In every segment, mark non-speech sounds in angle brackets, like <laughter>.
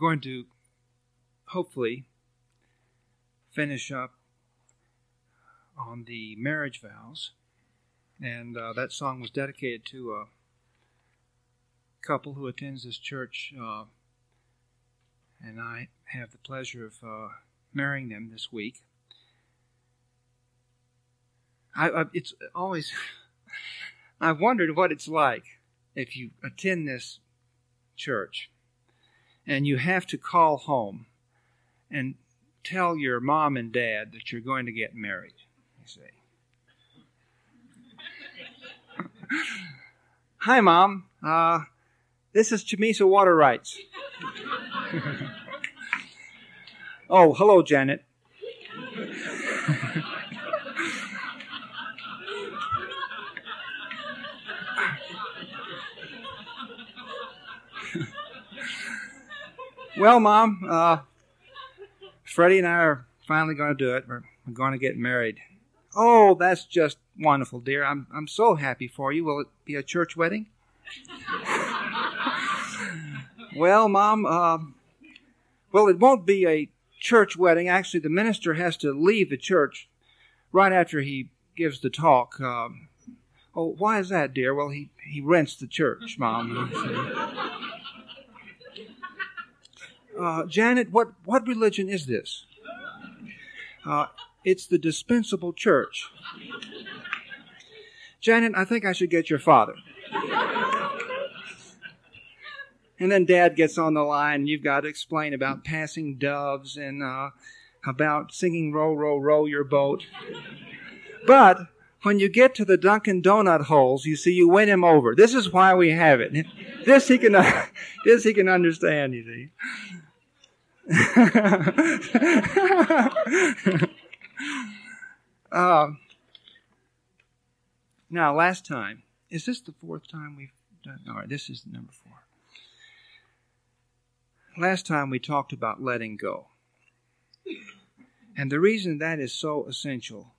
going to hopefully finish up on the marriage vows. And uh, that song was dedicated to a couple who attends this church. Uh, and I have the pleasure of uh, marrying them this week. I, I, it's always, <laughs> I've wondered what it's like if you attend this church and you have to call home and tell your mom and dad that you're going to get married. You see. <laughs> Hi, mom. Uh, this is Chamisa Water Rights. <laughs> oh, hello, Janet. Well, Mom, uh, Freddie and I are finally going to do it. We're, we're going to get married. Oh, that's just wonderful, dear. I'm, I'm so happy for you. Will it be a church wedding? well, Mom, uh, well, it won't be a church wedding. Actually, the minister has to leave the church right after he gives the talk. Um, oh, why is that, dear? Well, he, he rents the church, Mom. Uh, Janet, what, what religion is this? Uh, it's the dispensable church. Janet, I think I should get your father. And then dad gets on the line, and you've got to explain about passing doves and uh, about singing Row, Row, Row Your Boat. But when you get to the Dunkin' Donut holes, you see you win him over. This is why we have it. This he can, <laughs> this he can understand, you see. Uh, <laughs> now, last time, is this the fourth time we've done? All right, this is number four. Last time we talked about letting go. And the reason that is so essential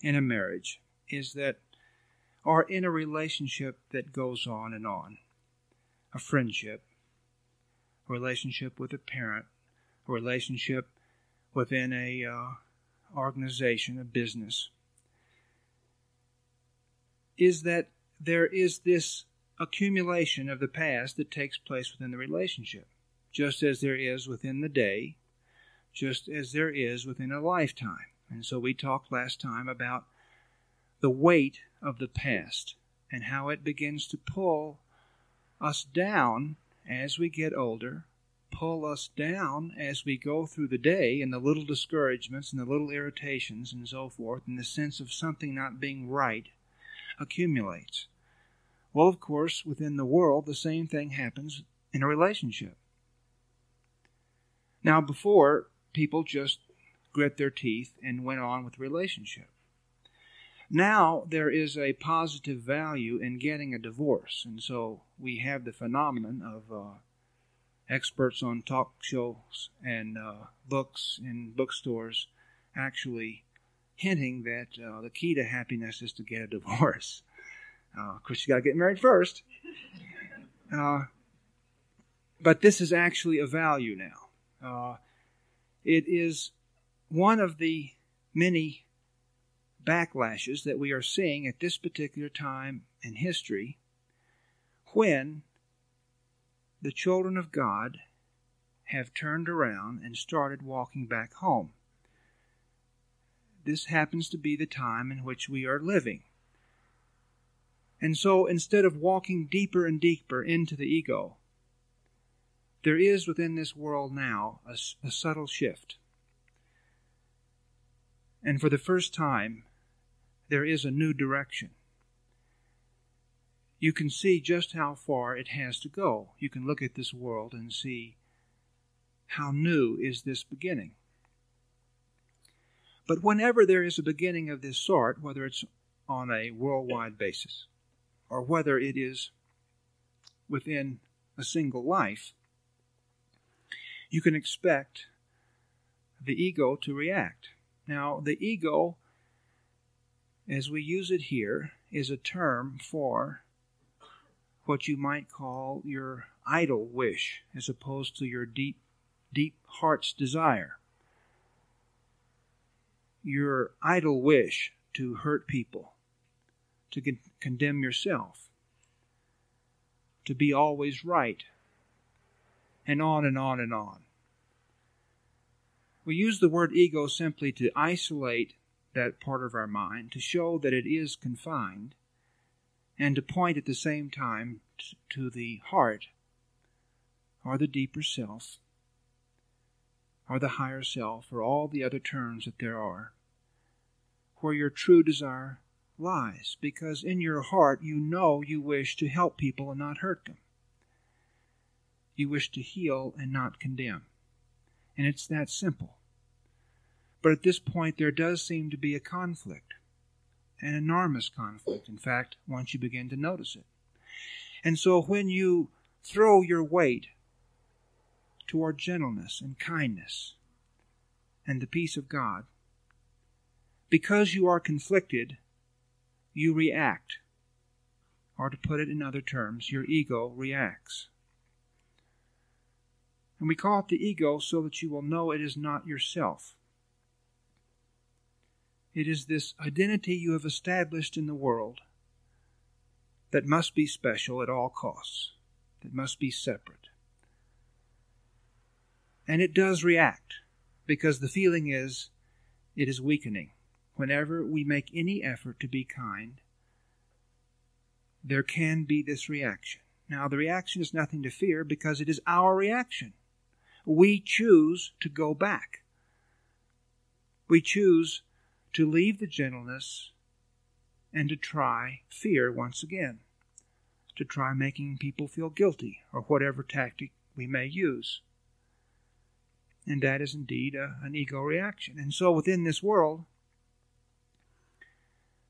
in a marriage is that, or in a relationship that goes on and on, a friendship, a relationship with a parent, relationship within a uh, organization, a business, is that there is this accumulation of the past that takes place within the relationship just as there is within the day, just as there is within a lifetime. And so we talked last time about the weight of the past and how it begins to pull us down as we get older, pull us down as we go through the day, and the little discouragements and the little irritations and so forth, and the sense of something not being right accumulates. Well, of course, within the world, the same thing happens in a relationship. Now, before, people just grit their teeth and went on with the relationship. Now, there is a positive value in getting a divorce, and so we have the phenomenon of uh, experts on talk shows and uh, books in bookstores actually hinting that uh, the key to happiness is to get a <laughs> divorce. Uh, of course, you got to get married first. Uh, but this is actually a value now. Uh, it is one of the many backlashes that we are seeing at this particular time in history when the children of God have turned around and started walking back home. This happens to be the time in which we are living. And so instead of walking deeper and deeper into the ego, there is within this world now a, a subtle shift. And for the first time, there is a new direction. You can see just how far it has to go. You can look at this world and see how new is this beginning. But whenever there is a beginning of this sort, whether it's on a worldwide basis or whether it is within a single life, you can expect the ego to react. Now, the ego, as we use it here, is a term for what you might call your idle wish as opposed to your deep, deep heart's desire. Your idle wish to hurt people, to con- condemn yourself, to be always right, and on and on and on. We use the word ego simply to isolate that part of our mind, to show that it is confined, and to point at the same time to the heart, or the deeper self, or the higher self, or all the other terms that there are, where your true desire lies, because in your heart you know you wish to help people and not hurt them. You wish to heal and not condemn. And it's that simple. But at this point, there does seem to be a conflict, an enormous conflict, in fact, once you begin to notice it. And so when you throw your weight toward gentleness and kindness and the peace of God, because you are conflicted, you react. Or to put it in other terms, your ego reacts. And we call it the ego so that you will know it is not yourself. It is this identity you have established in the world that must be special at all costs, that must be separate. And it does react because the feeling is it is weakening. Whenever we make any effort to be kind, there can be this reaction. Now, the reaction is nothing to fear because it is our reaction. We choose to go back. We choose to leave the gentleness and to try fear once again, to try making people feel guilty or whatever tactic we may use. And that is indeed a, an ego reaction. And so within this world,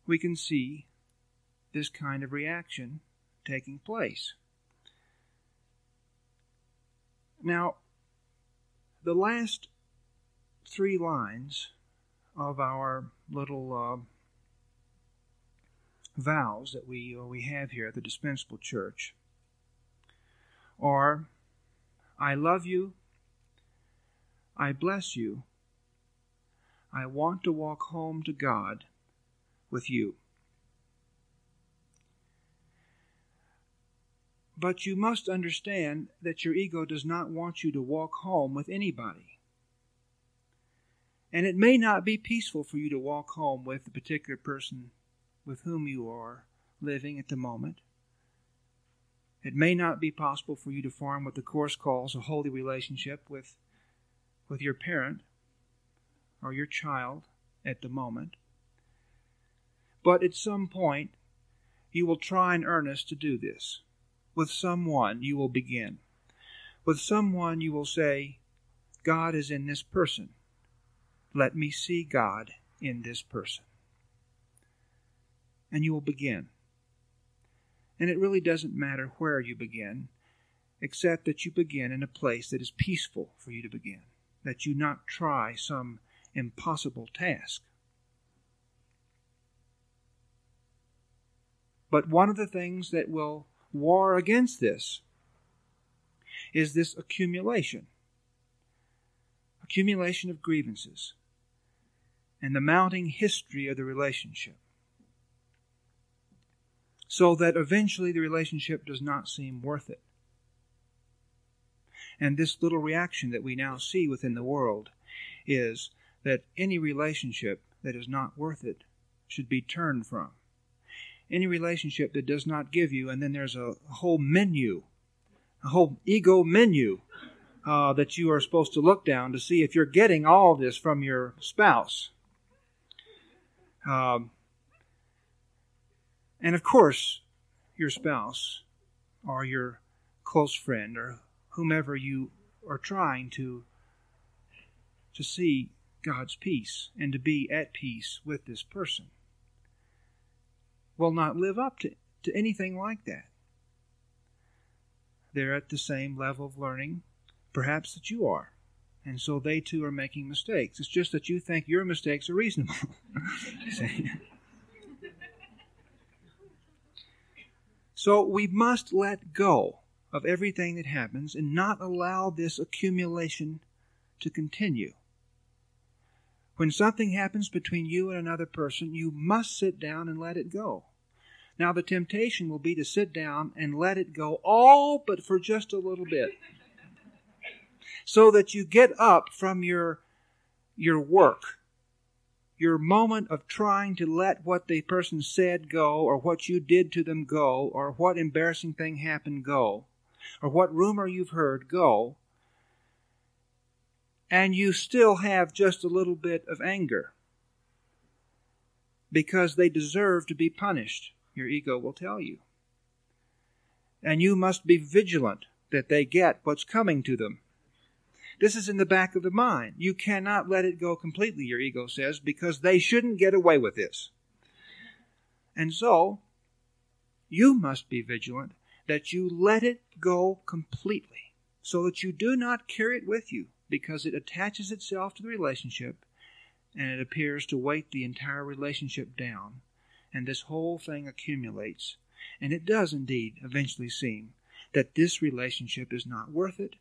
we can see this kind of reaction taking place. Now, the last three lines of our little uh, vows that we uh, we have here at the dispensable church are I love you. I bless you. I want to walk home to God with you. But you must understand that your ego does not want you to walk home with anybody and it may not be peaceful for you to walk home with the particular person with whom you are living at the moment. It may not be possible for you to form what the Course calls a holy relationship with, with your parent or your child at the moment. But at some point, you will try in earnest to do this. With someone, you will begin. With someone, you will say, God is in this person. Let me see God in this person. And you will begin. And it really doesn't matter where you begin, except that you begin in a place that is peaceful for you to begin, that you not try some impossible task. But one of the things that will war against this is this accumulation accumulation of grievances and the mounting history of the relationship. So that eventually the relationship does not seem worth it. And this little reaction that we now see within the world is that any relationship that is not worth it should be turned from. Any relationship that does not give you, and then there's a whole menu, a whole ego menu uh, that you are supposed to look down to see if you're getting all this from your spouse. Um, and of course, your spouse or your close friend or whomever you are trying to to see God's peace and to be at peace with this person will not live up to, to anything like that. They're at the same level of learning, perhaps, that you are. And so they too are making mistakes. It's just that you think your mistakes are reasonable. <laughs> So we must let go of everything that happens and not allow this accumulation to continue. When something happens between you and another person, you must sit down and let it go. Now, the temptation will be to sit down and let it go all but for just a little bit. So that you get up from your, your work, your moment of trying to let what the person said go, or what you did to them go, or what embarrassing thing happened go, or what rumor you've heard go, and you still have just a little bit of anger because they deserve to be punished, your ego will tell you. And you must be vigilant that they get what's coming to them. This is in the back of the mind. You cannot let it go completely, your ego says, because they shouldn't get away with this. And so, you must be vigilant that you let it go completely so that you do not carry it with you because it attaches itself to the relationship and it appears to weight the entire relationship down. And this whole thing accumulates. And it does indeed eventually seem that this relationship is not worth it.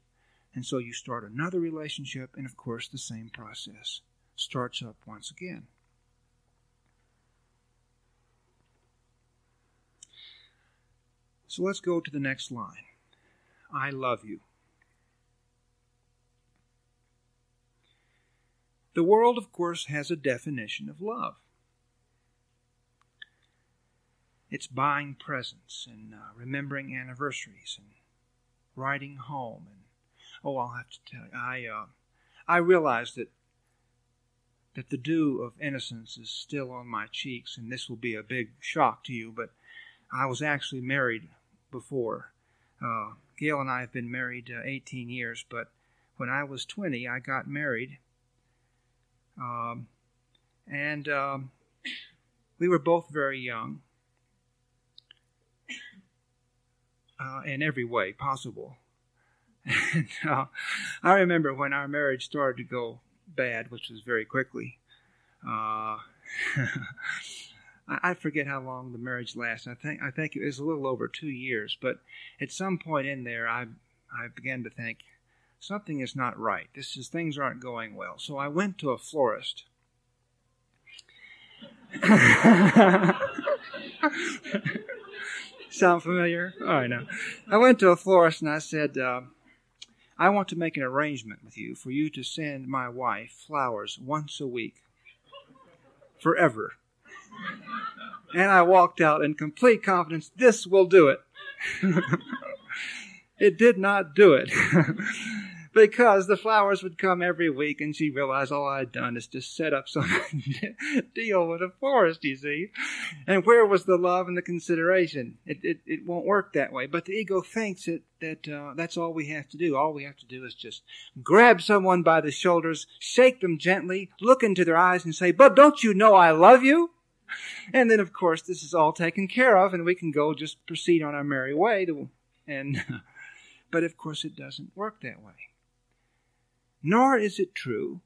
And so you start another relationship, and of course, the same process starts up once again. So let's go to the next line. I love you. The world, of course, has a definition of love. It's buying presents and uh, remembering anniversaries and writing home and oh, I'll have to tell you, I uh, I realize that that the dew of innocence is still on my cheeks, and this will be a big shock to you, but I was actually married before. Uh, Gail and I have been married uh, 18 years, but when I was 20, I got married um, and um, we were both very young uh, in every way possible. <laughs> and uh, I remember when our marriage started to go bad, which was very quickly. Uh, <laughs> I forget how long the marriage lasted. I think I think it was a little over two years. But at some point in there, I I began to think, something is not right. This is things aren't going well. So I went to a florist. <laughs> Sound familiar? I know. I went to a florist and I said, uh, I want to make an arrangement with you for you to send my wife flowers once a week. Forever. And I walked out in complete confidence, this will do it. <laughs> it did not do it. <laughs> because the flowers would come every week, and she realized all I'd done is just set up some <laughs> deal with a florist, you see. And where was the love and the consideration? It, it, it won't work that way. But the ego thinks it, that uh, that's all we have to do. All we have to do is just grab someone by the shoulders, shake them gently, look into their eyes, and say, But don't you know I love you? And then, of course, this is all taken care of, and we can go just proceed on our merry way. To, and, <laughs> but of course, it doesn't work that way. Nor is it true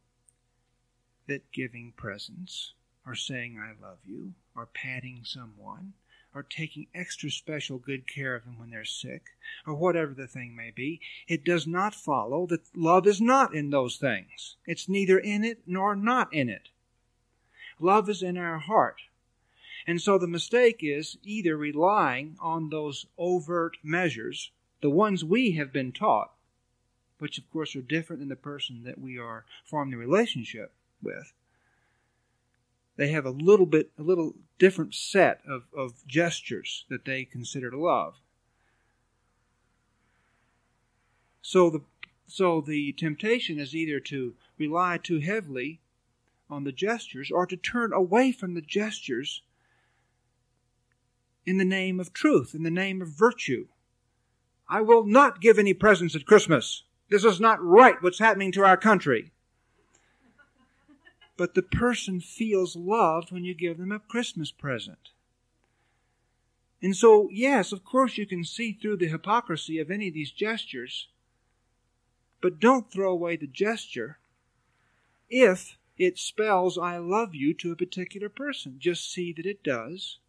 that giving presents, or saying I love you, or patting someone, or taking extra special good care of them when they're sick, or whatever the thing may be, it does not follow that love is not in those things. It's neither in it nor not in it. Love is in our heart. And so the mistake is either relying on those overt measures, the ones we have been taught, which of course are different than the person that we are forming a relationship with. They have a little bit, a little different set of, of gestures that they consider to love. So the so the temptation is either to rely too heavily on the gestures or to turn away from the gestures in the name of truth, in the name of virtue. I will not give any presents at Christmas. This is not right what's happening to our country. But the person feels loved when you give them a Christmas present. And so, yes, of course, you can see through the hypocrisy of any of these gestures, but don't throw away the gesture if it spells I love you to a particular person. Just see that it does,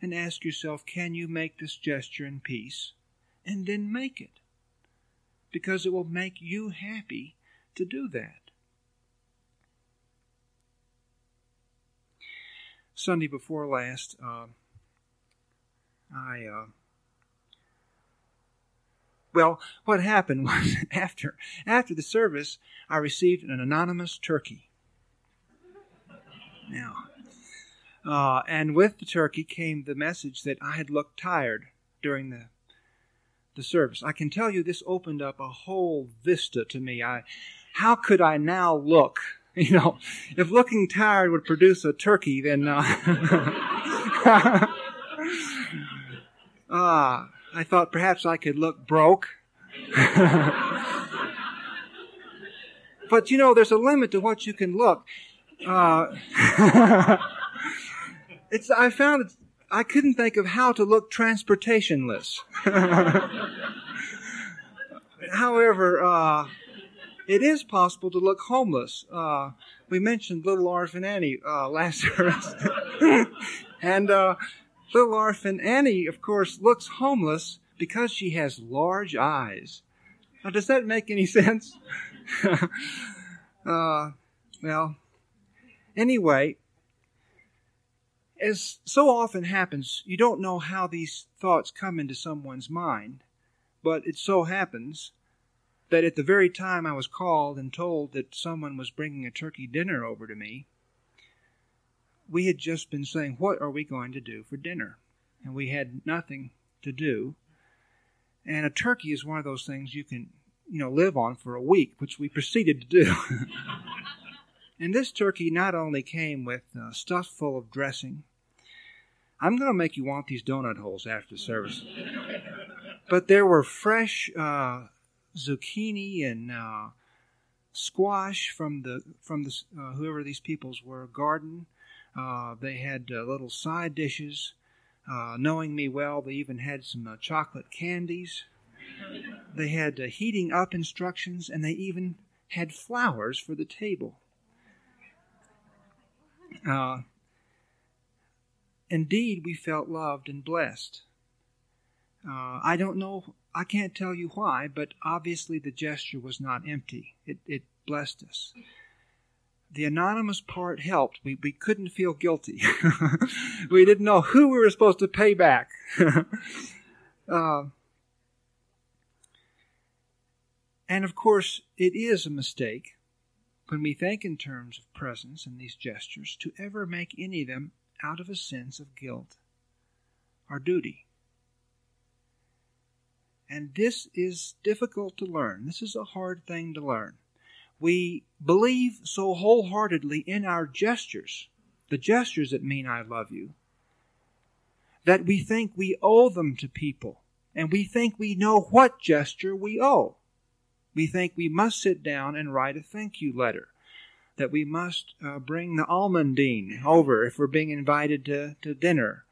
and ask yourself, can you make this gesture in peace? And then make it. Because it will make you happy to do that. Sunday before last, uh, I uh, well, what happened <laughs> was after after the service, I received an anonymous turkey. Now, uh, and with the turkey came the message that I had looked tired during the the service. I can tell you this opened up a whole vista to me. I, how could I now look? <laughs> You know, if looking tired would produce a turkey, then uh, uh, <laughs> I thought perhaps I could look broke. <laughs> but you know, there's a limit to what you can look. Uh, it's I found I couldn't think of how to look transportationless. <laughs> However, uh, it is possible to look homeless. Uh, we mentioned Little Orphan Annie uh, last <laughs> and uh, Little Orphan Annie, of course, looks homeless because she has large eyes. Now, does that make any <laughs> sense? uh, well, anyway, as so often happens, you don't know how these thoughts come into someone's mind, but it so happens that at the very time I was called and told that someone was bringing a turkey dinner over to me, we had just been saying, What are we going to do for dinner? And we had nothing to do. And a turkey is one of those things you can, you know, live on for a week, which we proceeded to do. <laughs> and this turkey not only came with uh, stuff full of dressing, I'm going to make you want these donut holes after service. but there were fresh uh, zucchini and uh, squash from the from the uh, whoever these peoples were garden. Uh, they had uh, little side dishes. Uh, knowing me well, they even had some uh, chocolate candies. They had heating up instructions, and they even had flowers for the table. Indeed, we felt loved and blessed. I don't know I can't tell you why, but obviously the gesture was not empty. It, it blessed us. The anonymous part helped. We, we couldn't feel guilty. <laughs> we didn't know who we were supposed to pay back. <laughs> uh, and of course, it is a mistake when we think in terms of presence and these gestures to ever make any of them out of a sense of guilt or duty. And this is difficult to learn. This is a hard thing to learn. We believe so wholeheartedly in our gestures, the gestures that mean I love you, that we think we owe them to people. And we think we know what gesture we owe. We think we must sit down and write a thank you letter. That we must uh, bring the Almaden over if we're being invited to, to dinner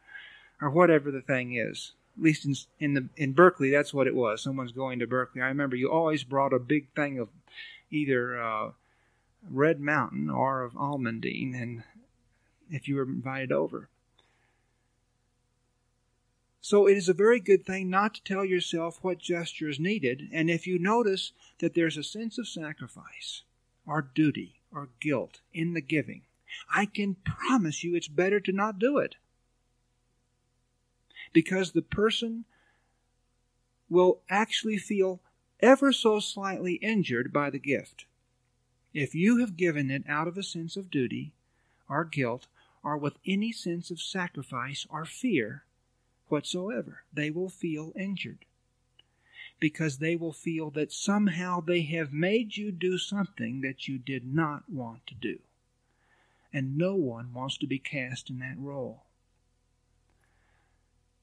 or whatever the thing is at least in in the in Berkeley, that's what it was. Someone's going to Berkeley. I remember you always brought a big thing of either uh, Red Mountain or of Almaden, and if you were invited over. So it is a very good thing not to tell yourself what gesture is needed, and if you notice that there's a sense of sacrifice, or duty, or guilt in the giving, I can promise you it's better to not do it because the person will actually feel ever so slightly injured by the gift. If you have given it out of a sense of duty or guilt or with any sense of sacrifice or fear whatsoever, they will feel injured. Because they will feel that somehow they have made you do something that you did not want to do. And no one wants to be cast in that role.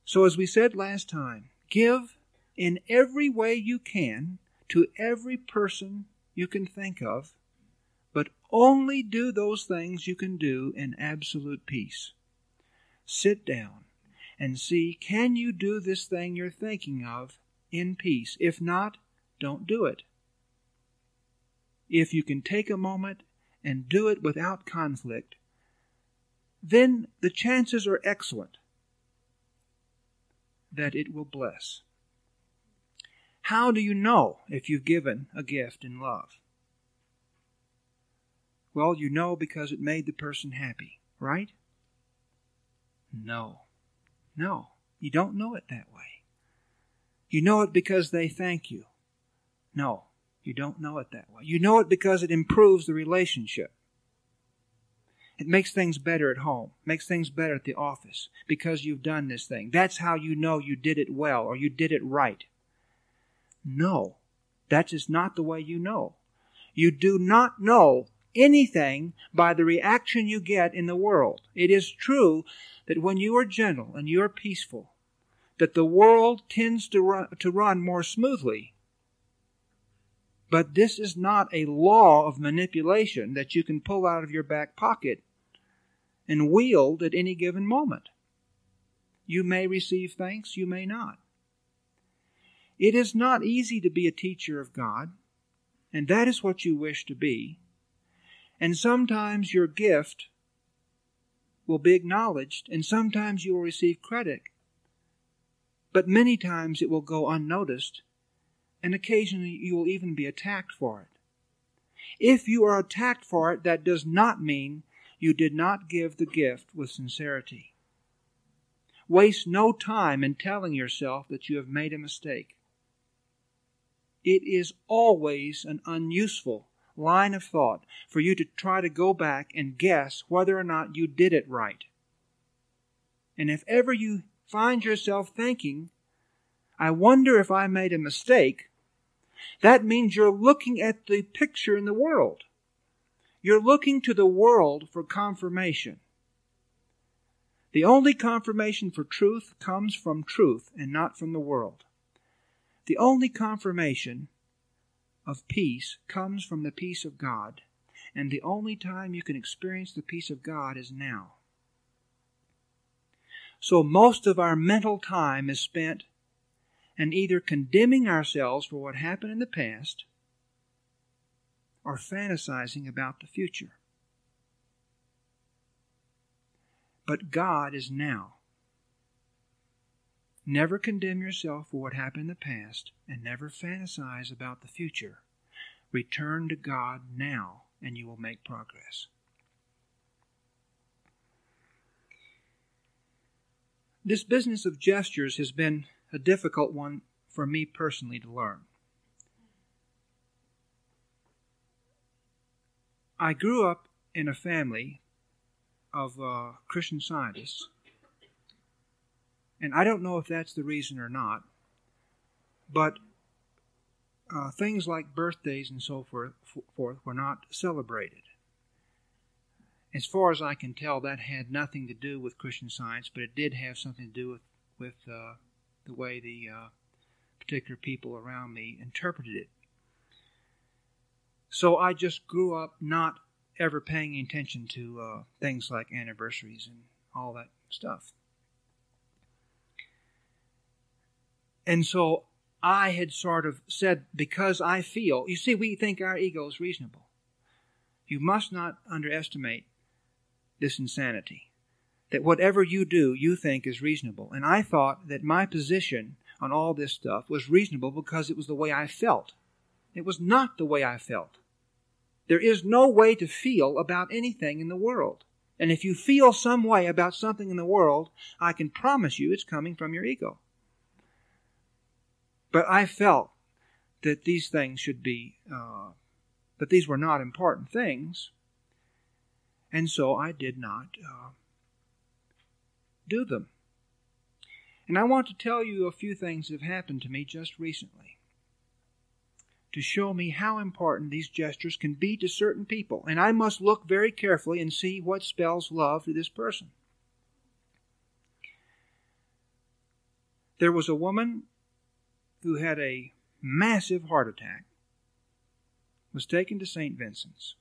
So, as we said last time, give in every way you can to every person you can think of, but only do those things you can do in absolute peace. Sit down and see can you do this thing you're thinking of in peace? If not, don't do it. If you can take a moment and do it without conflict, then the chances are excellent that it will bless. How do you know if you've given a gift in love? Well, you know because it made the person happy, right? No. No. You don't know it that way. You know it because they thank you. No. You don't know it that way. You know it because it improves the relationship. It makes things better at home, makes things better at the office because you've done this thing. That's how you know you did it well or you did it right. No, that is just not the way you know. You do not know anything by the reaction you get in the world. It is true that when you are gentle and you are peaceful, that the world tends to run, to run more smoothly. But this is not a law of manipulation that you can pull out of your back pocket and wield at any given moment. You may receive thanks, you may not. It is not easy to be a teacher of God, and that is what you wish to be. And sometimes your gift will be acknowledged, and sometimes you will receive credit. But many times it will go unnoticed, and occasionally you will even be attacked for it. If you are attacked for it, that does not mean you did not give the gift with sincerity. Waste no time in telling yourself that you have made a mistake. It is always an unuseful line of thought for you to try to go back and guess whether or not you did it right. And if ever you find yourself thinking, I wonder if I made a mistake, that means you're looking at the picture in the world. You're looking to the world for confirmation. The only confirmation for truth comes from truth and not from the world. The only confirmation of peace comes from the peace of God, and the only time you can experience the peace of God is now. So most of our mental time is spent in either condemning ourselves for what happened in the past or fantasizing about the future. But God is now. Never condemn yourself for what happened in the past, and never fantasize about the future. Return to God now, and you will make progress. This business of gestures has been a difficult one for me personally to learn. I grew up in a family of uh, Christian scientists and I don't know if that's the reason or not, but uh, things like birthdays and so forth, forth were not celebrated. As far as I can tell, that had nothing to do with Christian Science, but it did have something to do with with uh, the way the uh, particular people around me interpreted it. So I just grew up not ever paying attention to uh, things like anniversaries and all that stuff. And so I had sort of said, because I feel, you see, we think our ego is reasonable. You must not underestimate this insanity. That whatever you do, you think is reasonable. And I thought that my position on all this stuff was reasonable because it was the way I felt. It was not the way I felt. There is no way to feel about anything in the world. And if you feel some way about something in the world, I can promise you it's coming from your ego. But I felt that these things should be, uh, that these were not important things, and so I did not uh, do them. And I want to tell you a few things that have happened to me just recently to show me how important these gestures can be to certain people. And I must look very carefully and see what spells love to this person. There was a woman who had a massive heart attack, was taken to St. Vincent's.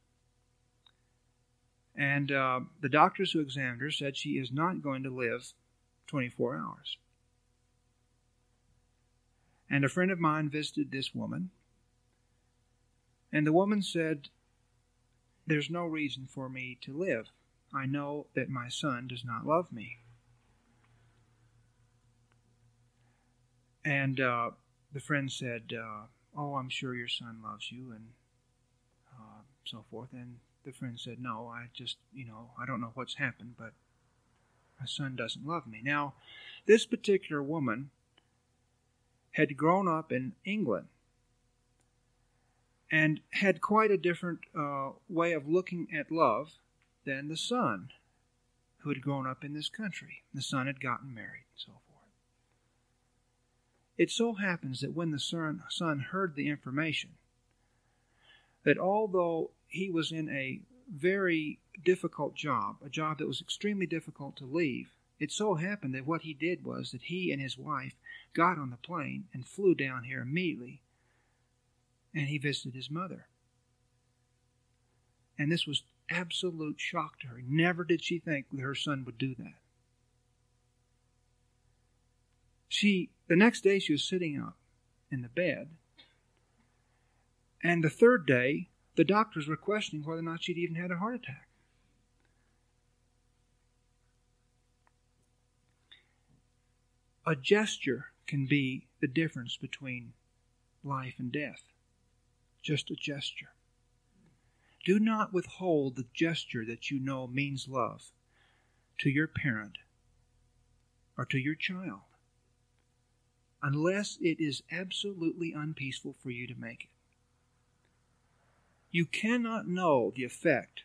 And uh, the doctors who examined her said she is not going to live 24 hours. And a friend of mine visited this woman, and the woman said, There's no reason for me to live. I know that my son does not love me. And uh, the friend said, uh, "Oh, I'm sure your son loves you," and uh, so forth. And the friend said, "No, I just, you know, I don't know what's happened, but my son doesn't love me." Now, this particular woman had grown up in England and had quite a different uh, way of looking at love than the son who had grown up in this country. The son had gotten married and so forth. It so happens that when the son, son heard the information, that although he was in a very difficult job, a job that was extremely difficult to leave, it so happened that what he did was that he and his wife got on the plane and flew down here immediately and he visited his mother. And this was absolute shock to her. Never did she think that her son would do that. She the next day she was sitting up in the bed, and the third day the doctors were questioning whether or not she'd even had a heart attack. A gesture can be the difference between life and death just a gesture. Do not withhold the gesture that you know means love to your parent or to your child unless it is absolutely unpeaceful for you to make it. You cannot know the effect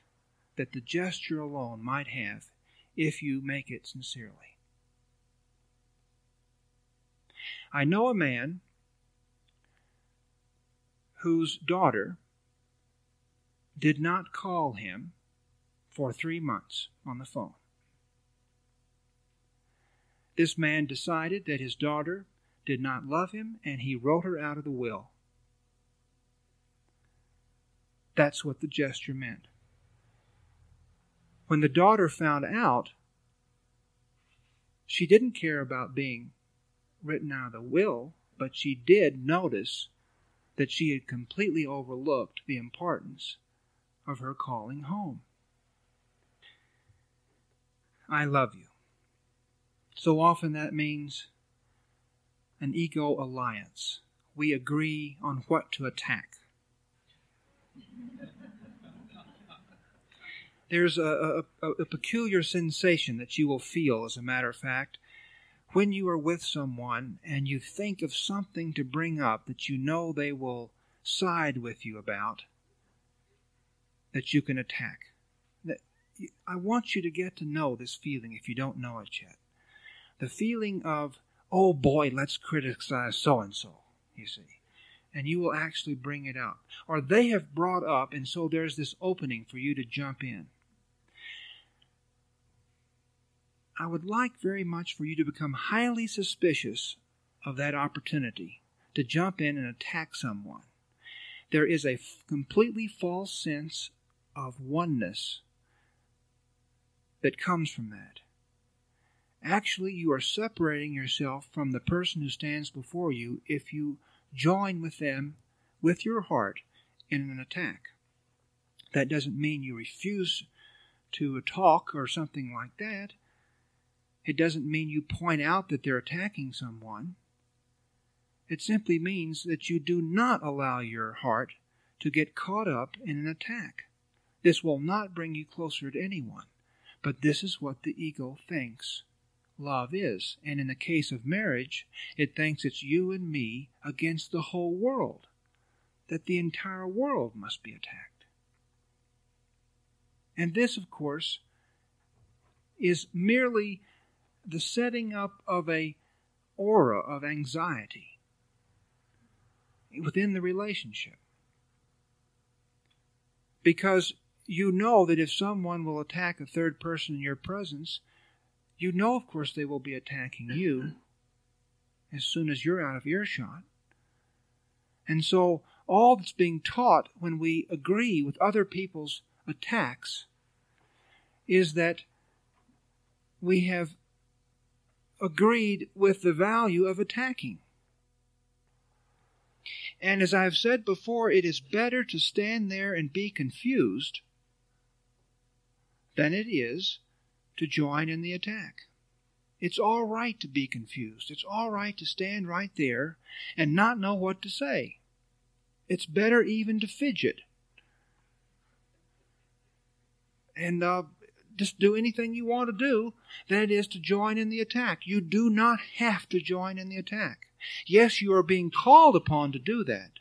that the gesture alone might have if you make it sincerely. I know a man whose daughter did not call him for three months on the phone. This man decided that his daughter did not love him and he wrote her out of the will. That's what the gesture meant. When the daughter found out, she didn't care about being written out of the will, but she did notice that she had completely overlooked the importance of her calling home. I love you. So often that means an ego alliance. We agree on what to attack. There's a, a, a, peculiar sensation that you will feel, as a matter of fact, when you are with someone and you think of something to bring up that you know they will side with you about, that you can attack. I want you to get to know this feeling if you don't know it yet. The feeling of, oh boy, let's criticize so and so, you see. And you will actually bring it up. Or they have brought up, and so there's this opening for you to jump in. I would like very much for you to become highly suspicious of that opportunity to jump in and attack someone. There is a f- completely false sense of oneness that comes from that. Actually, you are separating yourself from the person who stands before you if you join with them with your heart in an attack. That doesn't mean you refuse to talk or something like that. It doesn't mean you point out that they're attacking someone. It simply means that you do not allow your heart to get caught up in an attack. This will not bring you closer to anyone, but this is what the ego thinks love is. And in the case of marriage, it thinks it's you and me against the whole world, that the entire world must be attacked. And this, of course, is merely the setting up of a aura of anxiety within the relationship. Because you know that if someone will attack a third person in your presence, you know, of course, they will be attacking you as soon as you're out of earshot. And so, all that's being taught when we agree with other people's attacks is that we have agreed with the value of attacking. And as I've said before, it is better to stand there and be confused than it is to join in the attack. It's all right to be confused. It's all right to stand right there and not know what to say. It's better even to fidget. And uh, just do anything you want to do than it is to join in the attack. You do not have to join in the attack. Yes, you are being called upon to do that.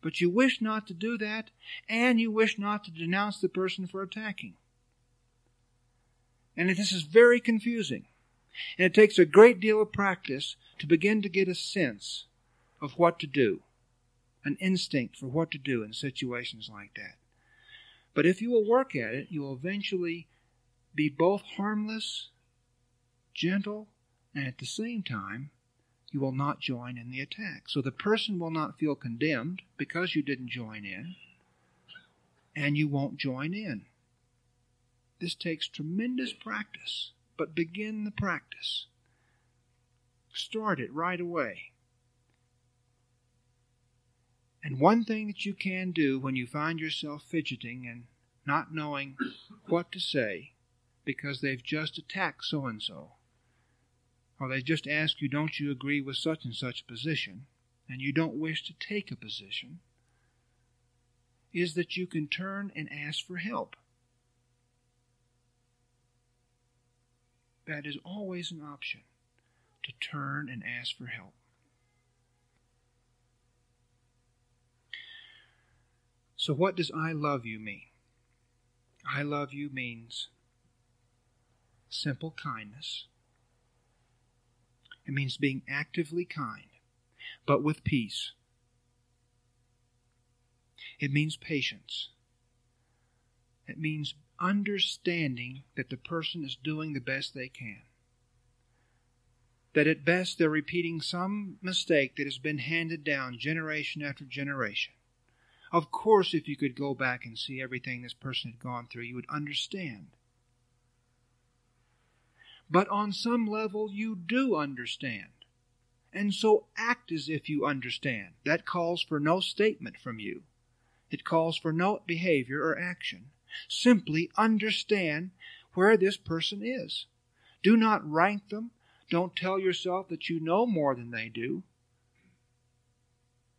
But you wish not to do that, and you wish not to denounce the person for attacking. And this is very confusing. And it takes a great deal of practice to begin to get a sense of what to do, an instinct for what to do in situations like that. But if you will work at it, you will eventually be both harmless, gentle, and at the same time, you will not join in the attack. So the person will not feel condemned because you didn't join in, and you won't join in. This takes tremendous practice, but begin the practice. Start it right away. And one thing that you can do when you find yourself fidgeting and not knowing what to say because they've just attacked so and so, or they just ask you, don't you agree with such and such position, and you don't wish to take a position, is that you can turn and ask for help. That is always an option to turn and ask for help. So, what does I love you mean? I love you means simple kindness. It means being actively kind, but with peace. It means patience. It means understanding that the person is doing the best they can. That at best they're repeating some mistake that has been handed down generation after generation. Of course, if you could go back and see everything this person had gone through, you would understand. But on some level, you do understand. And so act as if you understand. That calls for no statement from you. It calls for no behavior or action. Simply understand where this person is. Do not rank them. Don't tell yourself that you know more than they do.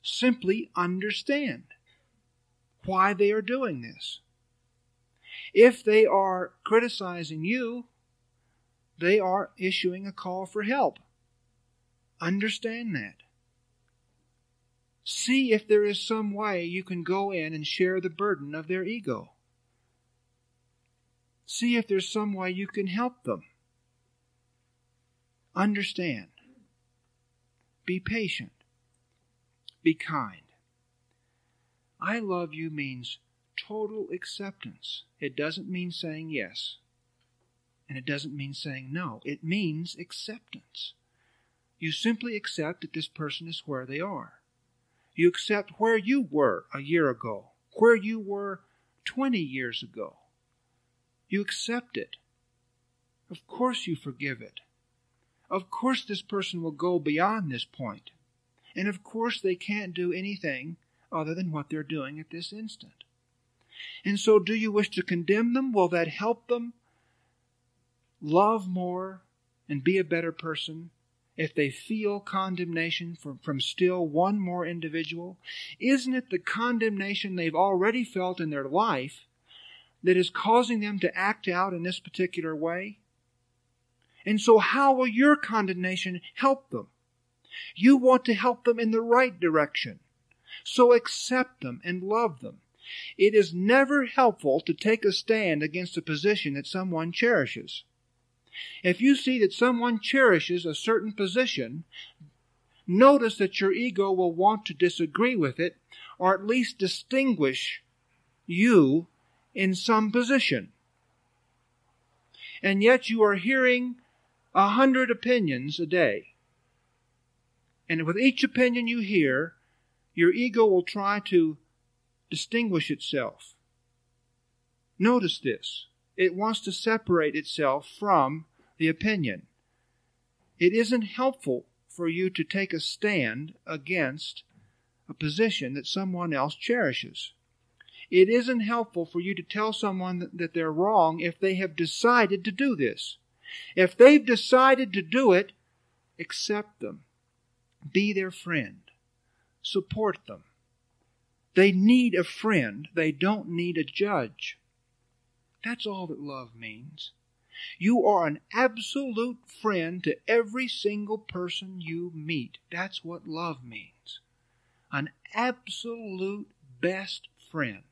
Simply understand why they are doing this. If they are criticizing you, they are issuing a call for help. Understand that. See if there is some way you can go in and share the burden of their ego. See if there's some way you can help them. Understand. Be patient. Be kind. I love you means total acceptance. It doesn't mean saying yes. And it doesn't mean saying no. It means acceptance. You simply accept that this person is where they are. You accept where you were a year ago, where you were 20 years ago. You accept it. Of course you forgive it. Of course this person will go beyond this point. And of course they can't do anything other than what they're doing at this instant. And so do you wish to condemn them? Will that help them love more and be a better person if they feel condemnation from, from still one more individual? Isn't it the condemnation they've already felt in their life that is causing them to act out in this particular way? And so, how will your condemnation help them? You want to help them in the right direction. So accept them and love them. It is never helpful to take a stand against a position that someone cherishes. If you see that someone cherishes a certain position, notice that your ego will want to disagree with it or at least distinguish you in some position. And yet you are hearing a hundred opinions a day. And with each opinion you hear, your ego will try to distinguish itself. Notice this. It wants to separate itself from the opinion. It isn't helpful for you to take a stand against a position that someone else cherishes. It isn't helpful for you to tell someone that they're wrong if they have decided to do this. If they've decided to do it, accept them. Be their friend. Support them. They need a friend. They don't need a judge. That's all that love means. You are an absolute friend to every single person you meet. That's what love means. An absolute best friend.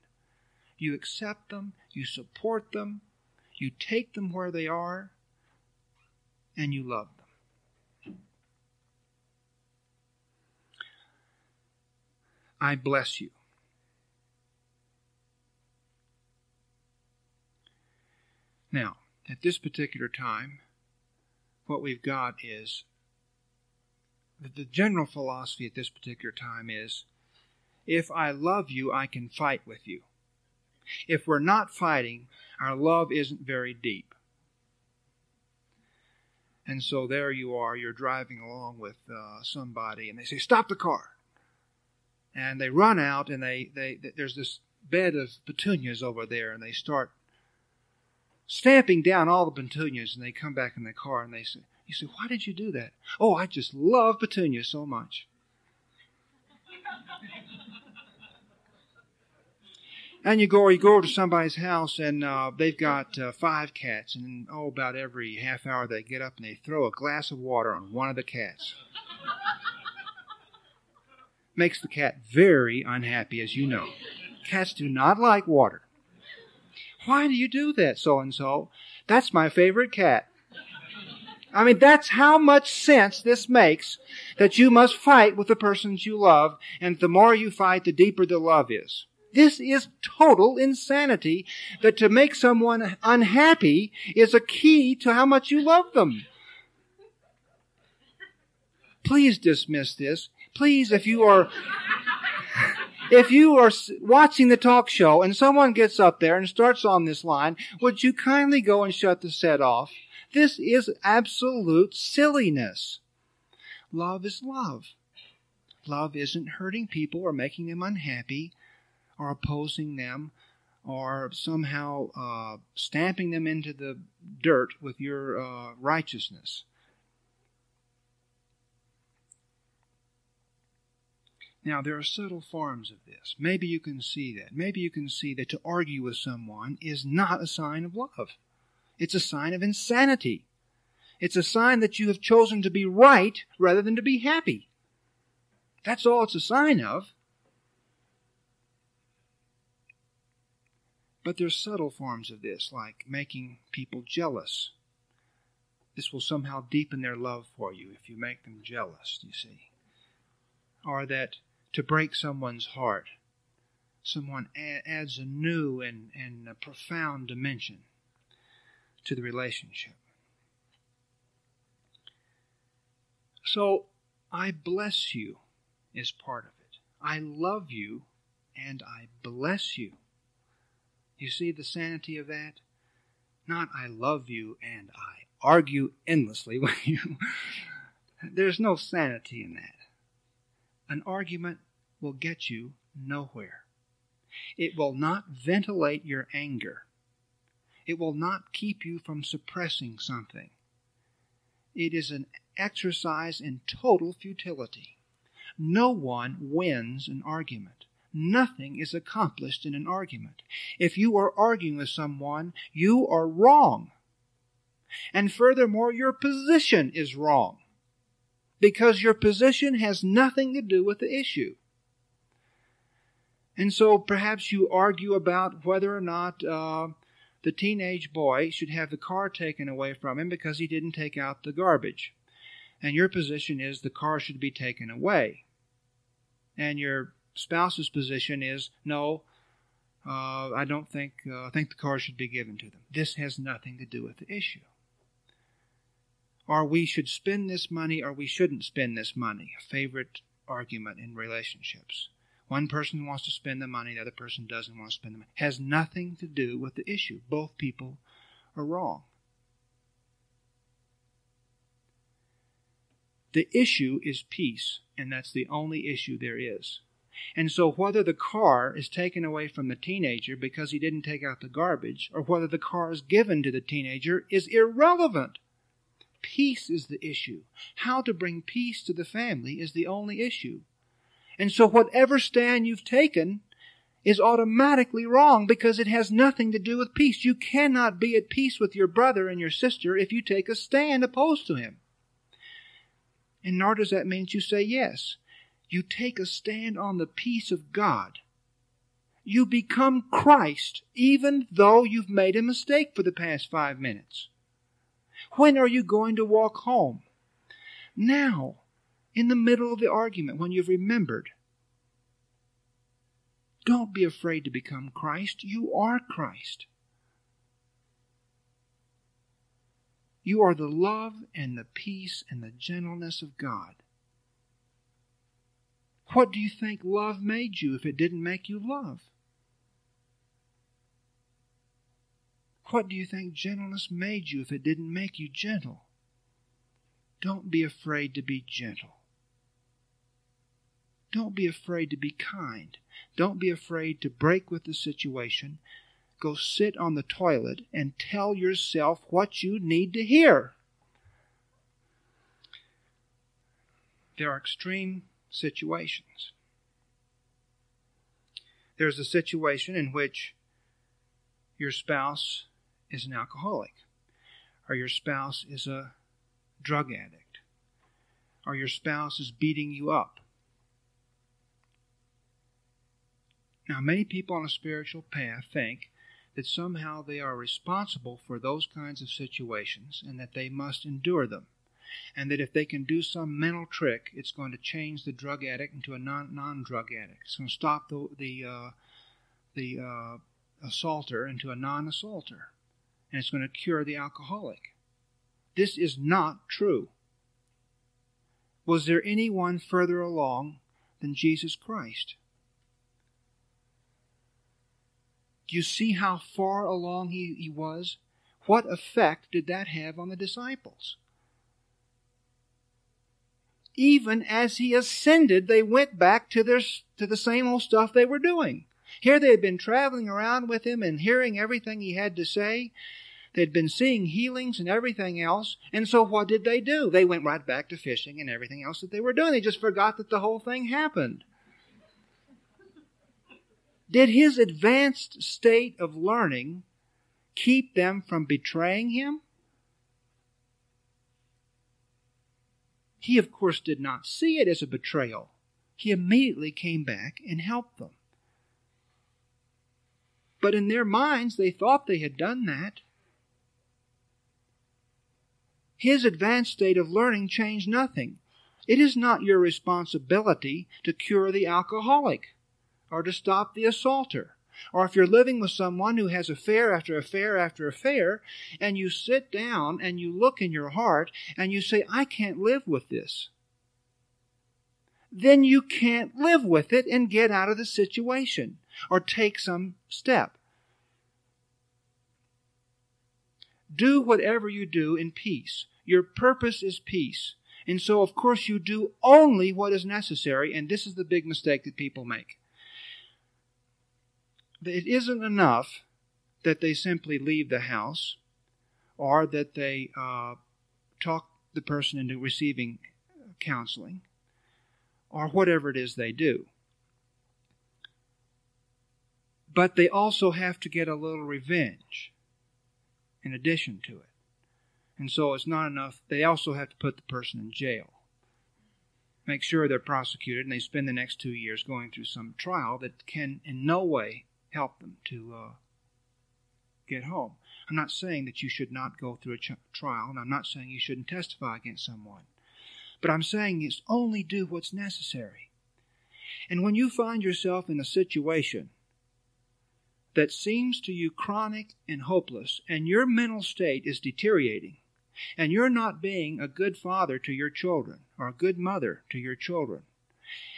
You accept them, you support them, you take them where they are, and you love them. I bless you. Now, at this particular time, what we've got is the general philosophy at this particular time is if I love you, I can fight with you. If we're not fighting, our love isn't very deep. And so there you are, you're driving along with uh, somebody, and they say, Stop the car. And they run out, and they, they, there's this bed of petunias over there, and they start stamping down all the petunias, and they come back in the car, and they say, You say, Why did you do that? Oh, I just love petunias so much. And you go, you go over to somebody's house, and uh, they've got uh, five cats, and oh, about every half hour they get up and they throw a glass of water on one of the cats. <laughs> Makes the cat very unhappy, as you know. Cats do not like water. Why do you do that, so and so? That's my favorite cat. I mean, that's how much sense this makes that you must fight with the persons you love, and the more you fight, the deeper the love is. This is total insanity that to make someone unhappy is a key to how much you love them. Please dismiss this. Please, if you are, <laughs> if you are watching the talk show and someone gets up there and starts on this line, would you kindly go and shut the set off? This is absolute silliness. Love is love. Love isn't hurting people or making them unhappy or opposing them or somehow uh, stamping them into the dirt with your uh, righteousness. Now, there are subtle forms of this. Maybe you can see that. Maybe you can see that to argue with someone is not a sign of love. It's a sign of insanity. It's a sign that you have chosen to be right rather than to be happy. That's all it's a sign of. But there's subtle forms of this, like making people jealous. This will somehow deepen their love for you if you make them jealous, you see. Or that to break someone's heart, someone adds a new and, and a profound dimension to the relationship. So, I bless you is part of it. I love you and I bless you. You see the sanity of that? Not I love you and I argue endlessly <laughs> with you. There's no sanity in that. An argument will get you nowhere. It will not ventilate your anger. It will not keep you from suppressing something. It is an exercise in total futility. No one wins an argument. Nothing is accomplished in an argument. If you are arguing with someone, you are wrong. And furthermore, your position is wrong. Because your position has nothing to do with the issue. And so perhaps you argue about whether or not uh, the teenage boy should have the car taken away from him because he didn't take out the garbage. And your position is the car should be taken away. And your spouse's position is no, uh, I don't think uh, I think the car should be given to them. This has nothing to do with the issue. Or we should spend this money, or we shouldn't spend this money. A favorite argument in relationships. One person wants to spend the money, the other person doesn't want to spend the money. Has nothing to do with the issue. Both people are wrong. The issue is peace, and that's the only issue there is. And so, whether the car is taken away from the teenager because he didn't take out the garbage, or whether the car is given to the teenager, is irrelevant. peace is the issue. How to bring peace to the family is the only issue. And so whatever stand you've taken is automatically wrong because it has nothing to do with peace. You cannot be at peace with your brother and your sister if you take a stand opposed to him. And nor does that mean that you say yes. You take a stand on the peace of God. You become Christ even though you've made a mistake for the past five minutes. When are you going to walk home? Now, in the middle of the argument, when you've remembered don't be afraid to become Christ. You are Christ. You are the love and the peace and the gentleness of God. What do you think love made you if it didn't make you love? What do you think gentleness made you if it didn't make you gentle? Don't be afraid to be gentle. Don't be afraid to be kind. Don't be afraid to break with the situation. Go sit on the toilet and tell yourself what you need to hear. There are extreme situations. There's a situation in which your spouse is an alcoholic, or your spouse is a drug addict, or your spouse is beating you up, Now, many people on a spiritual path think that somehow they are responsible for those kinds of situations and that they must endure them. And that if they can do some mental trick, it's going to change the drug addict into a non drug addict. It's going to stop the, the, uh, the uh, assaulter into a non assaulter. And it's going to cure the alcoholic. This is not true. Was there anyone further along than Jesus Christ? Do you see how far along he, he was? What effect did that have on the disciples? Even as he ascended, they went back to their to the same old stuff they were doing. Here they had been traveling around with him and hearing everything he had to say. They'd been seeing healings and everything else. And so what did they do? They went right back to fishing and everything else that they were doing. They just forgot that the whole thing happened. Did his advanced state of learning keep them from betraying him? He, of course, did not see it as a betrayal. He immediately came back and helped them. But in their minds, they thought they had done that. His advanced state of learning changed nothing. It is not your responsibility to cure the alcoholic or to stop the assaulter. Or if you're living with someone who has affair after affair after affair, and you sit down and you look in your heart and you say, I can't live with this, then you can't live with it and get out of the situation or take some step. Do whatever you do in peace. Your purpose is peace. And so, of course, you do only what is necessary, and this is the big mistake that people make it isn't enough that they simply leave the house or that they uh, talk the person into receiving counseling or whatever it is they do. But they also have to get a little revenge in addition to it. And so it's not enough. They also have to put the person in jail. Make sure they're prosecuted and they spend the next two years going through some trial that can in no way help them to uh, get home. I'm not saying that you should not go through a ch- trial, and I'm not saying you shouldn't testify against someone. But I'm saying is only do what's necessary. And when you find yourself in a situation that seems to you chronic and hopeless, and your mental state is deteriorating, and you're not being a good father to your children or a good mother to your children,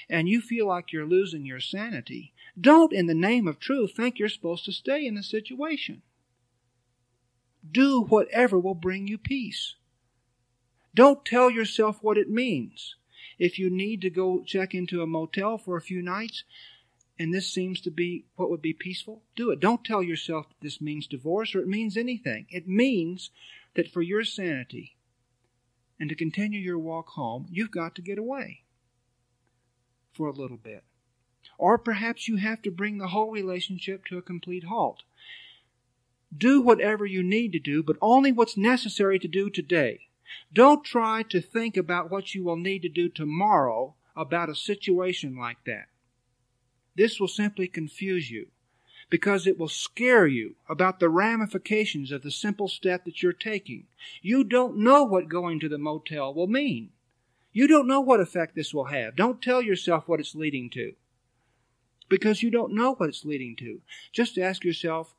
and you feel like you're losing your sanity, don't, in the name of truth, think you're supposed to stay in the situation. Do whatever will bring you peace. Don't tell yourself what it means. If you need to go check into a motel for a few nights, and this seems to be what would be peaceful, do it. Don't tell yourself that this means divorce or it means anything. It means that for your sanity, and to continue your walk home, you've got to get away for a little bit. Or perhaps you have to bring the whole relationship to a complete halt. Do whatever you need to do, but only what's necessary to do today. Don't try to think about what you will need to do tomorrow about a situation like that. This will simply confuse you because it will scare you about the ramifications of the simple step that you're taking. You don't know what going to the motel will mean. You don't know what effect this will have. Don't tell yourself what it's leading to because you don't know what it's leading to. Just ask yourself,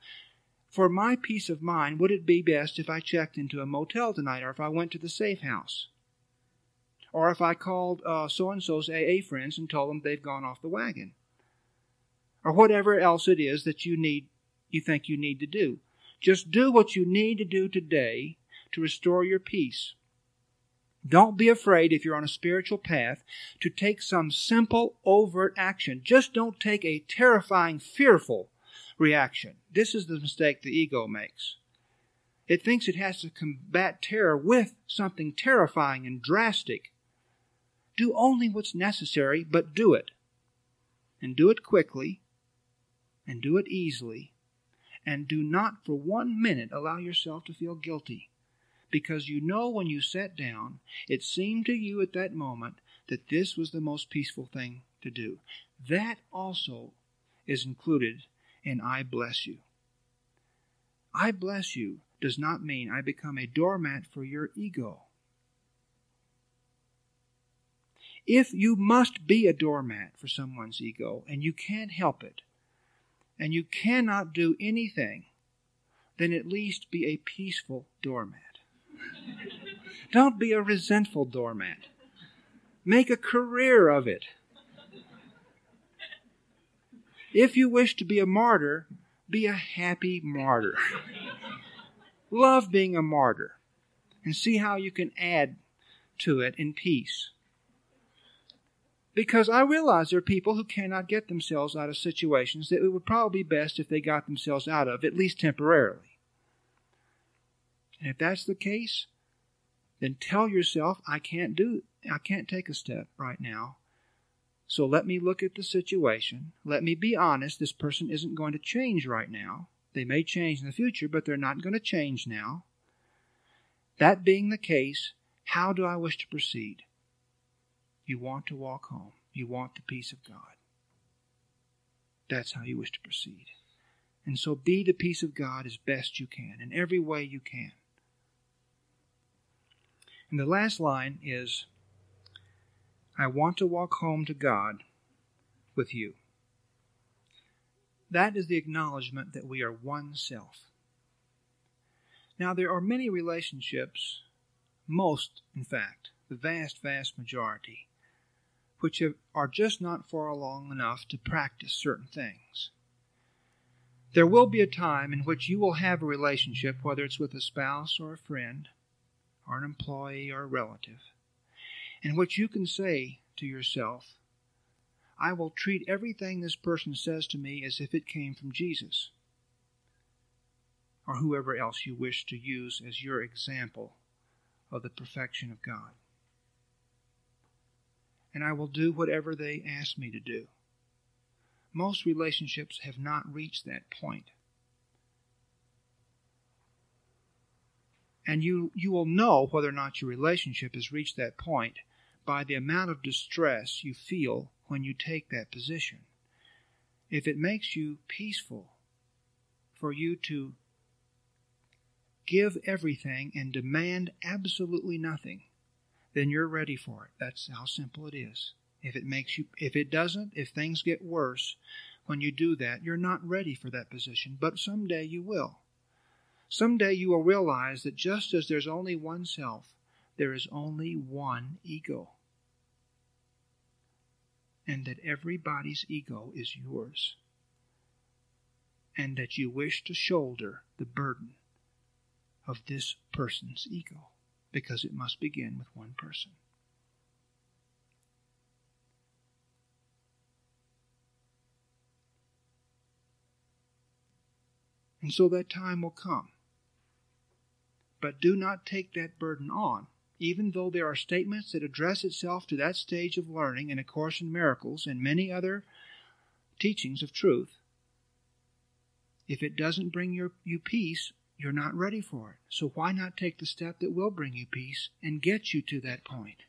for my peace of mind, would it be best if I checked into a motel tonight or if I went to the safe house? Or if I called uh, so and so's AA friends and told them they've gone off the wagon? Or whatever else it is that you need, you think you need to do. Just do what you need to do today to restore your peace. Don't be afraid if you're on a spiritual path to take some simple, overt action. Just don't take a terrifying, fearful reaction. This is the mistake the ego makes. It thinks it has to combat terror with something terrifying and drastic. Do only what's necessary, but do it. And do it quickly, and do it easily, and do not for one minute allow yourself to feel guilty. Because you know when you sat down, it seemed to you at that moment that this was the most peaceful thing to do. That also is included and I bless you. I bless you does not mean I become a doormat for your ego. If you must be a doormat for someone's ego and you can't help it, and you cannot do anything, then at least be a peaceful doormat. Don't be a resentful doormat. Make a career of it. If you wish to be a martyr, be a happy martyr. Love being a martyr and see how you can add to it in peace. Because I realize there are people who cannot get themselves out of situations that it would probably be best if they got themselves out of, at least temporarily. And if that's the case, then tell yourself, I can't do I can't take a step right now. So let me look at the situation. Let me be honest. This person isn't going to change right now. They may change in the future, but they're not going to change now. That being the case, how do I wish to proceed? You want to walk home. You want the peace of God. That's how you wish to proceed. And so be the peace of God as best you can, in every way you can. And the last line is I want to walk home to God with you. That is the acknowledgement that we are one self. Now, there are many relationships, most, in fact, the vast, vast majority, which have, are just not far along enough to practice certain things. There will be a time in which you will have a relationship, whether it's with a spouse or a friend, or an employee or a relative, in which you can say to yourself, I will treat everything this person says to me as if it came from Jesus or whoever else you wish to use as your example of the perfection of God. And I will do whatever they ask me to do. Most relationships have not reached that point. And you, you will know whether or not your relationship has reached that point by the amount of distress you feel when you take that position. If it makes you peaceful for you to give everything and demand absolutely nothing, then you're ready for it. That's how simple it is. If it makes you if it doesn't, if things get worse when you do that, you're not ready for that position, but someday you will. Someday you will realize that just as there's only one self, there is only one ego and that everybody's ego is yours, and that you wish to shoulder the burden of this person's ego, because it must begin with one person. And so that time will come. But do not take that burden on even though there are statements that address itself to that stage of learning in A Course in Miracles and many other teachings of truth, if it doesn't bring your, you peace, you're not ready for it. So why not take the step that will bring you peace and get you to that point?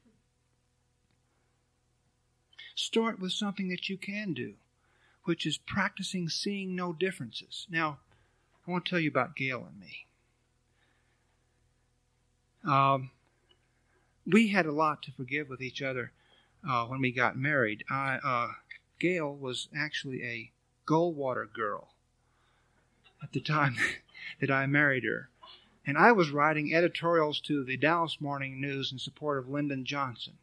Start with something that you can do, which is practicing seeing no differences. Now, I want to tell you about Gail and me. Um, we had a lot to forgive with each other uh, when we got married. I, uh, Gail was actually a Goldwater girl at the time <laughs> that I married her. And I was writing editorials to the Dallas Morning News in support of Lyndon Johnson.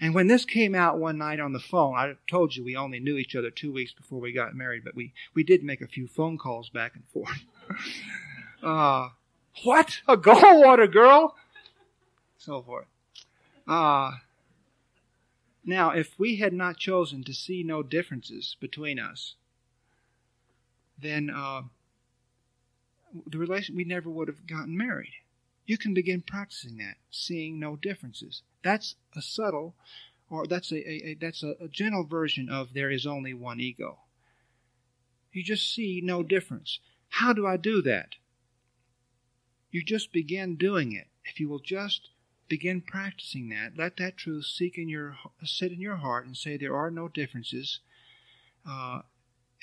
And when this came out one night on the phone, I told you we only knew each other two weeks before we got married, but we, we did make a few phone calls back and forth. <laughs> uh, what? A Goldwater girl? So forth. Uh, now, if we had not chosen to see no differences between us, then uh, the relation we never would have gotten married. You can begin practicing that, seeing no differences. That's a subtle, or that's a, a, a that's a, a gentle version of there is only one ego. You just see no difference. How do I do that? You just begin doing it. If you will just begin practicing that, let that truth seek in your sit in your heart and say there are no differences, uh,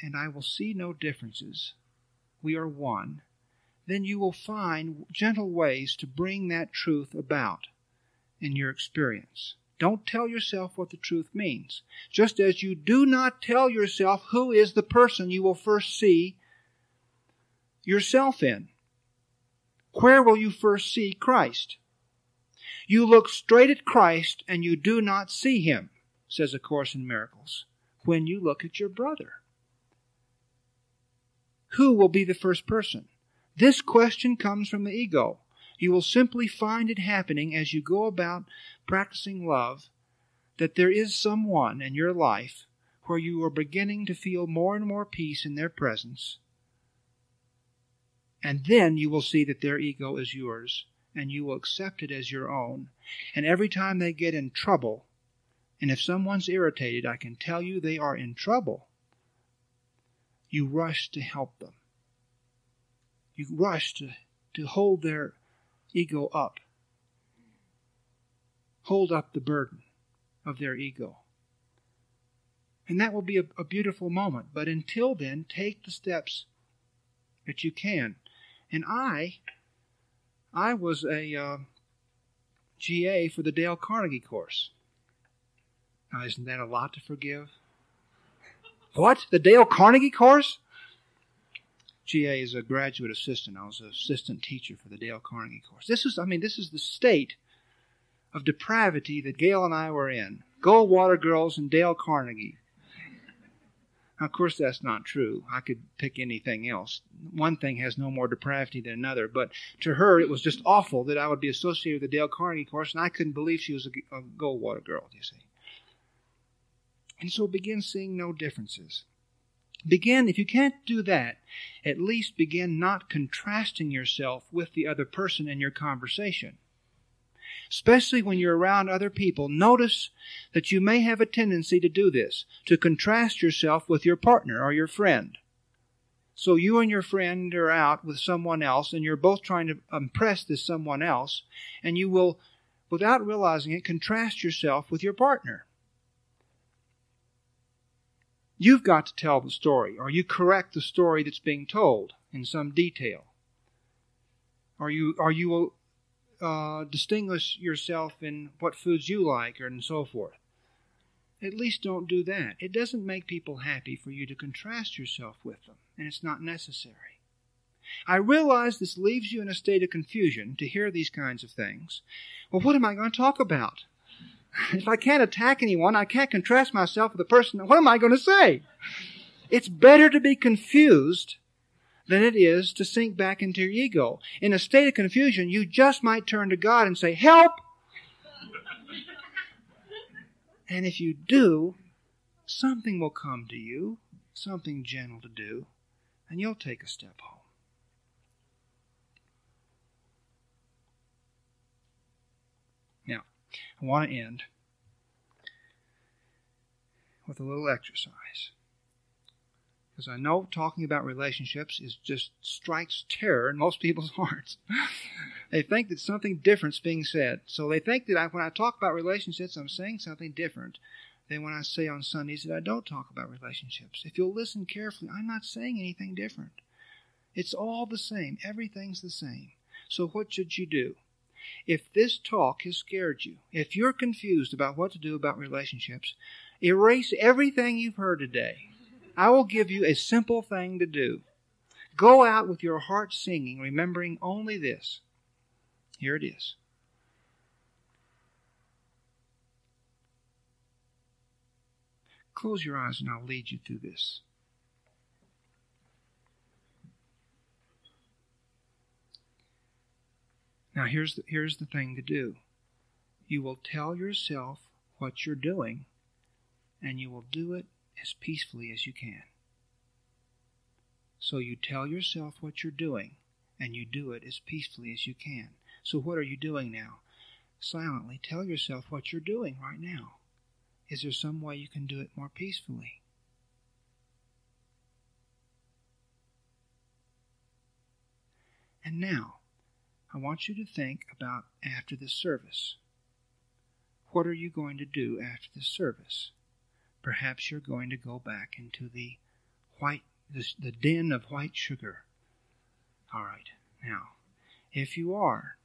and I will see no differences. We are one then you will find gentle ways to bring that truth about in your experience. Don't tell yourself what the truth means. Just as you do not tell yourself who is the person you will first see yourself in. Where will you first see Christ? You look straight at Christ and you do not see him, says A Course in Miracles, when you look at your brother. Who will be the first person? This question comes from the ego. You will simply find it happening as you go about practicing love that there is someone in your life where you are beginning to feel more and more peace in their presence. And then you will see that their ego is yours and you will accept it as your own. And every time they get in trouble, and if someone's irritated, I can tell you they are in trouble, you rush to help them you rush to, to hold their ego up, hold up the burden of their ego. And that will be a, a beautiful moment. But until then, take the steps that you can. And I, I was a uh, GA for the Dale Carnegie course. Now, isn't that a lot to forgive? What? The Dale Carnegie course? GA is a graduate assistant. I was an assistant teacher for the Dale Carnegie course. This is, I mean, this is the state of depravity that Gail and I were in. Goldwater Girls and Dale Carnegie. Now, of course, that's not true. I could pick anything else. One thing has no more depravity than another, but to her, it was just awful that I would be associated with the Dale Carnegie course, and I couldn't believe she was a, a Goldwater girl, you see. And so begin seeing no differences. Begin, if you can't do that, at least begin not contrasting yourself with the other person in your conversation. Especially when you're around other people, notice that you may have a tendency to do this, to contrast yourself with your partner or your friend. So you and your friend are out with someone else, and you're both trying to impress this someone else, and you will, without realizing it, contrast yourself with your partner. You've got to tell the story, or you correct the story that's being told in some detail. Or you, or you will uh, distinguish yourself in what foods you like, and so forth. At least don't do that. It doesn't make people happy for you to contrast yourself with them, and it's not necessary. I realize this leaves you in a state of confusion to hear these kinds of things. Well, what am I going to talk about? If I can't attack anyone, I can't contrast myself with a person. What am I going to say? It's better to be confused than it is to sink back into your ego. In a state of confusion, you just might turn to God and say, Help! and if you do, something will come to you, something gentle to do, and you'll take a step home. Now, I want to end with a little exercise. Because I know talking about relationships is just strikes terror in most <laughs> people's hearts. they think that something different's being said. So they think that I, when I talk about relationships, I'm saying something different than when I say on Sundays that I don't talk about relationships. If you'll listen carefully, I'm not saying anything different. It's all the same. Everything's the same. So what should you do? If this talk has scared you, if you're confused about what to do about relationships, erase everything you've heard today. I will give you a simple thing to do. Go out with your heart singing, remembering only this. Here it is. Close your eyes and I'll lead you through this. Now, here's the, here's the thing to do you will tell yourself what you're doing, and you will do it as peacefully as you can. So you tell yourself what you're doing, and you do it as peacefully as you can. So, what are you doing now? Silently tell yourself what you're doing right now. Is there some way you can do it more peacefully? And now, I want you to think about after the service. What are you going to do after the service? Perhaps you're going to go back into the white, the, den of white sugar. All right. Now, if you are,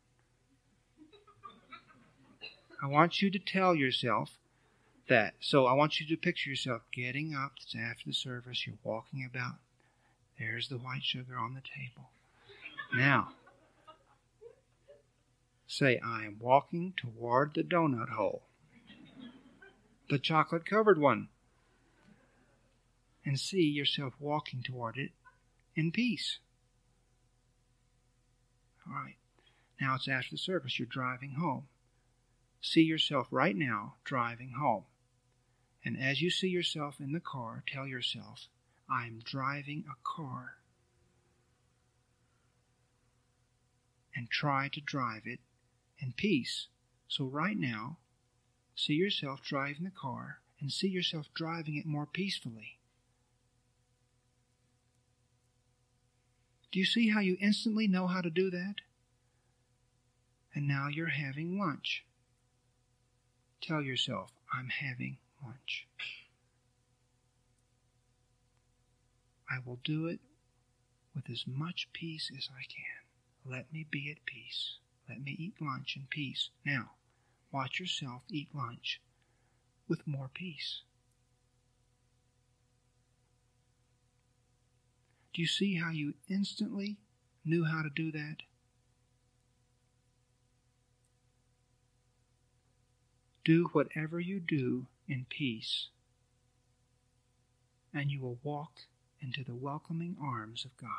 I want you to tell yourself that. So I want you to picture yourself getting up. It's after the service. You're walking about. There's the white sugar on the table. Now, Say, I am walking toward the donut hole, the chocolate covered one, and see yourself walking toward it in peace. All right. Now it's after the service. You're driving home. See yourself right now driving home. And as you see yourself in the car, tell yourself, I am driving a car. And try to drive it in peace. So, right now, see yourself driving the car and see yourself driving it more peacefully. Do you see how you instantly know how to do that? And now you're having lunch. Tell yourself, I'm having lunch. I will do it with as much peace as I can. Let me be at peace. Let me eat lunch in peace. Now, watch yourself eat lunch with more peace. Do you see how you instantly knew how to do that? Do whatever you do in peace, and you will walk into the welcoming arms of God.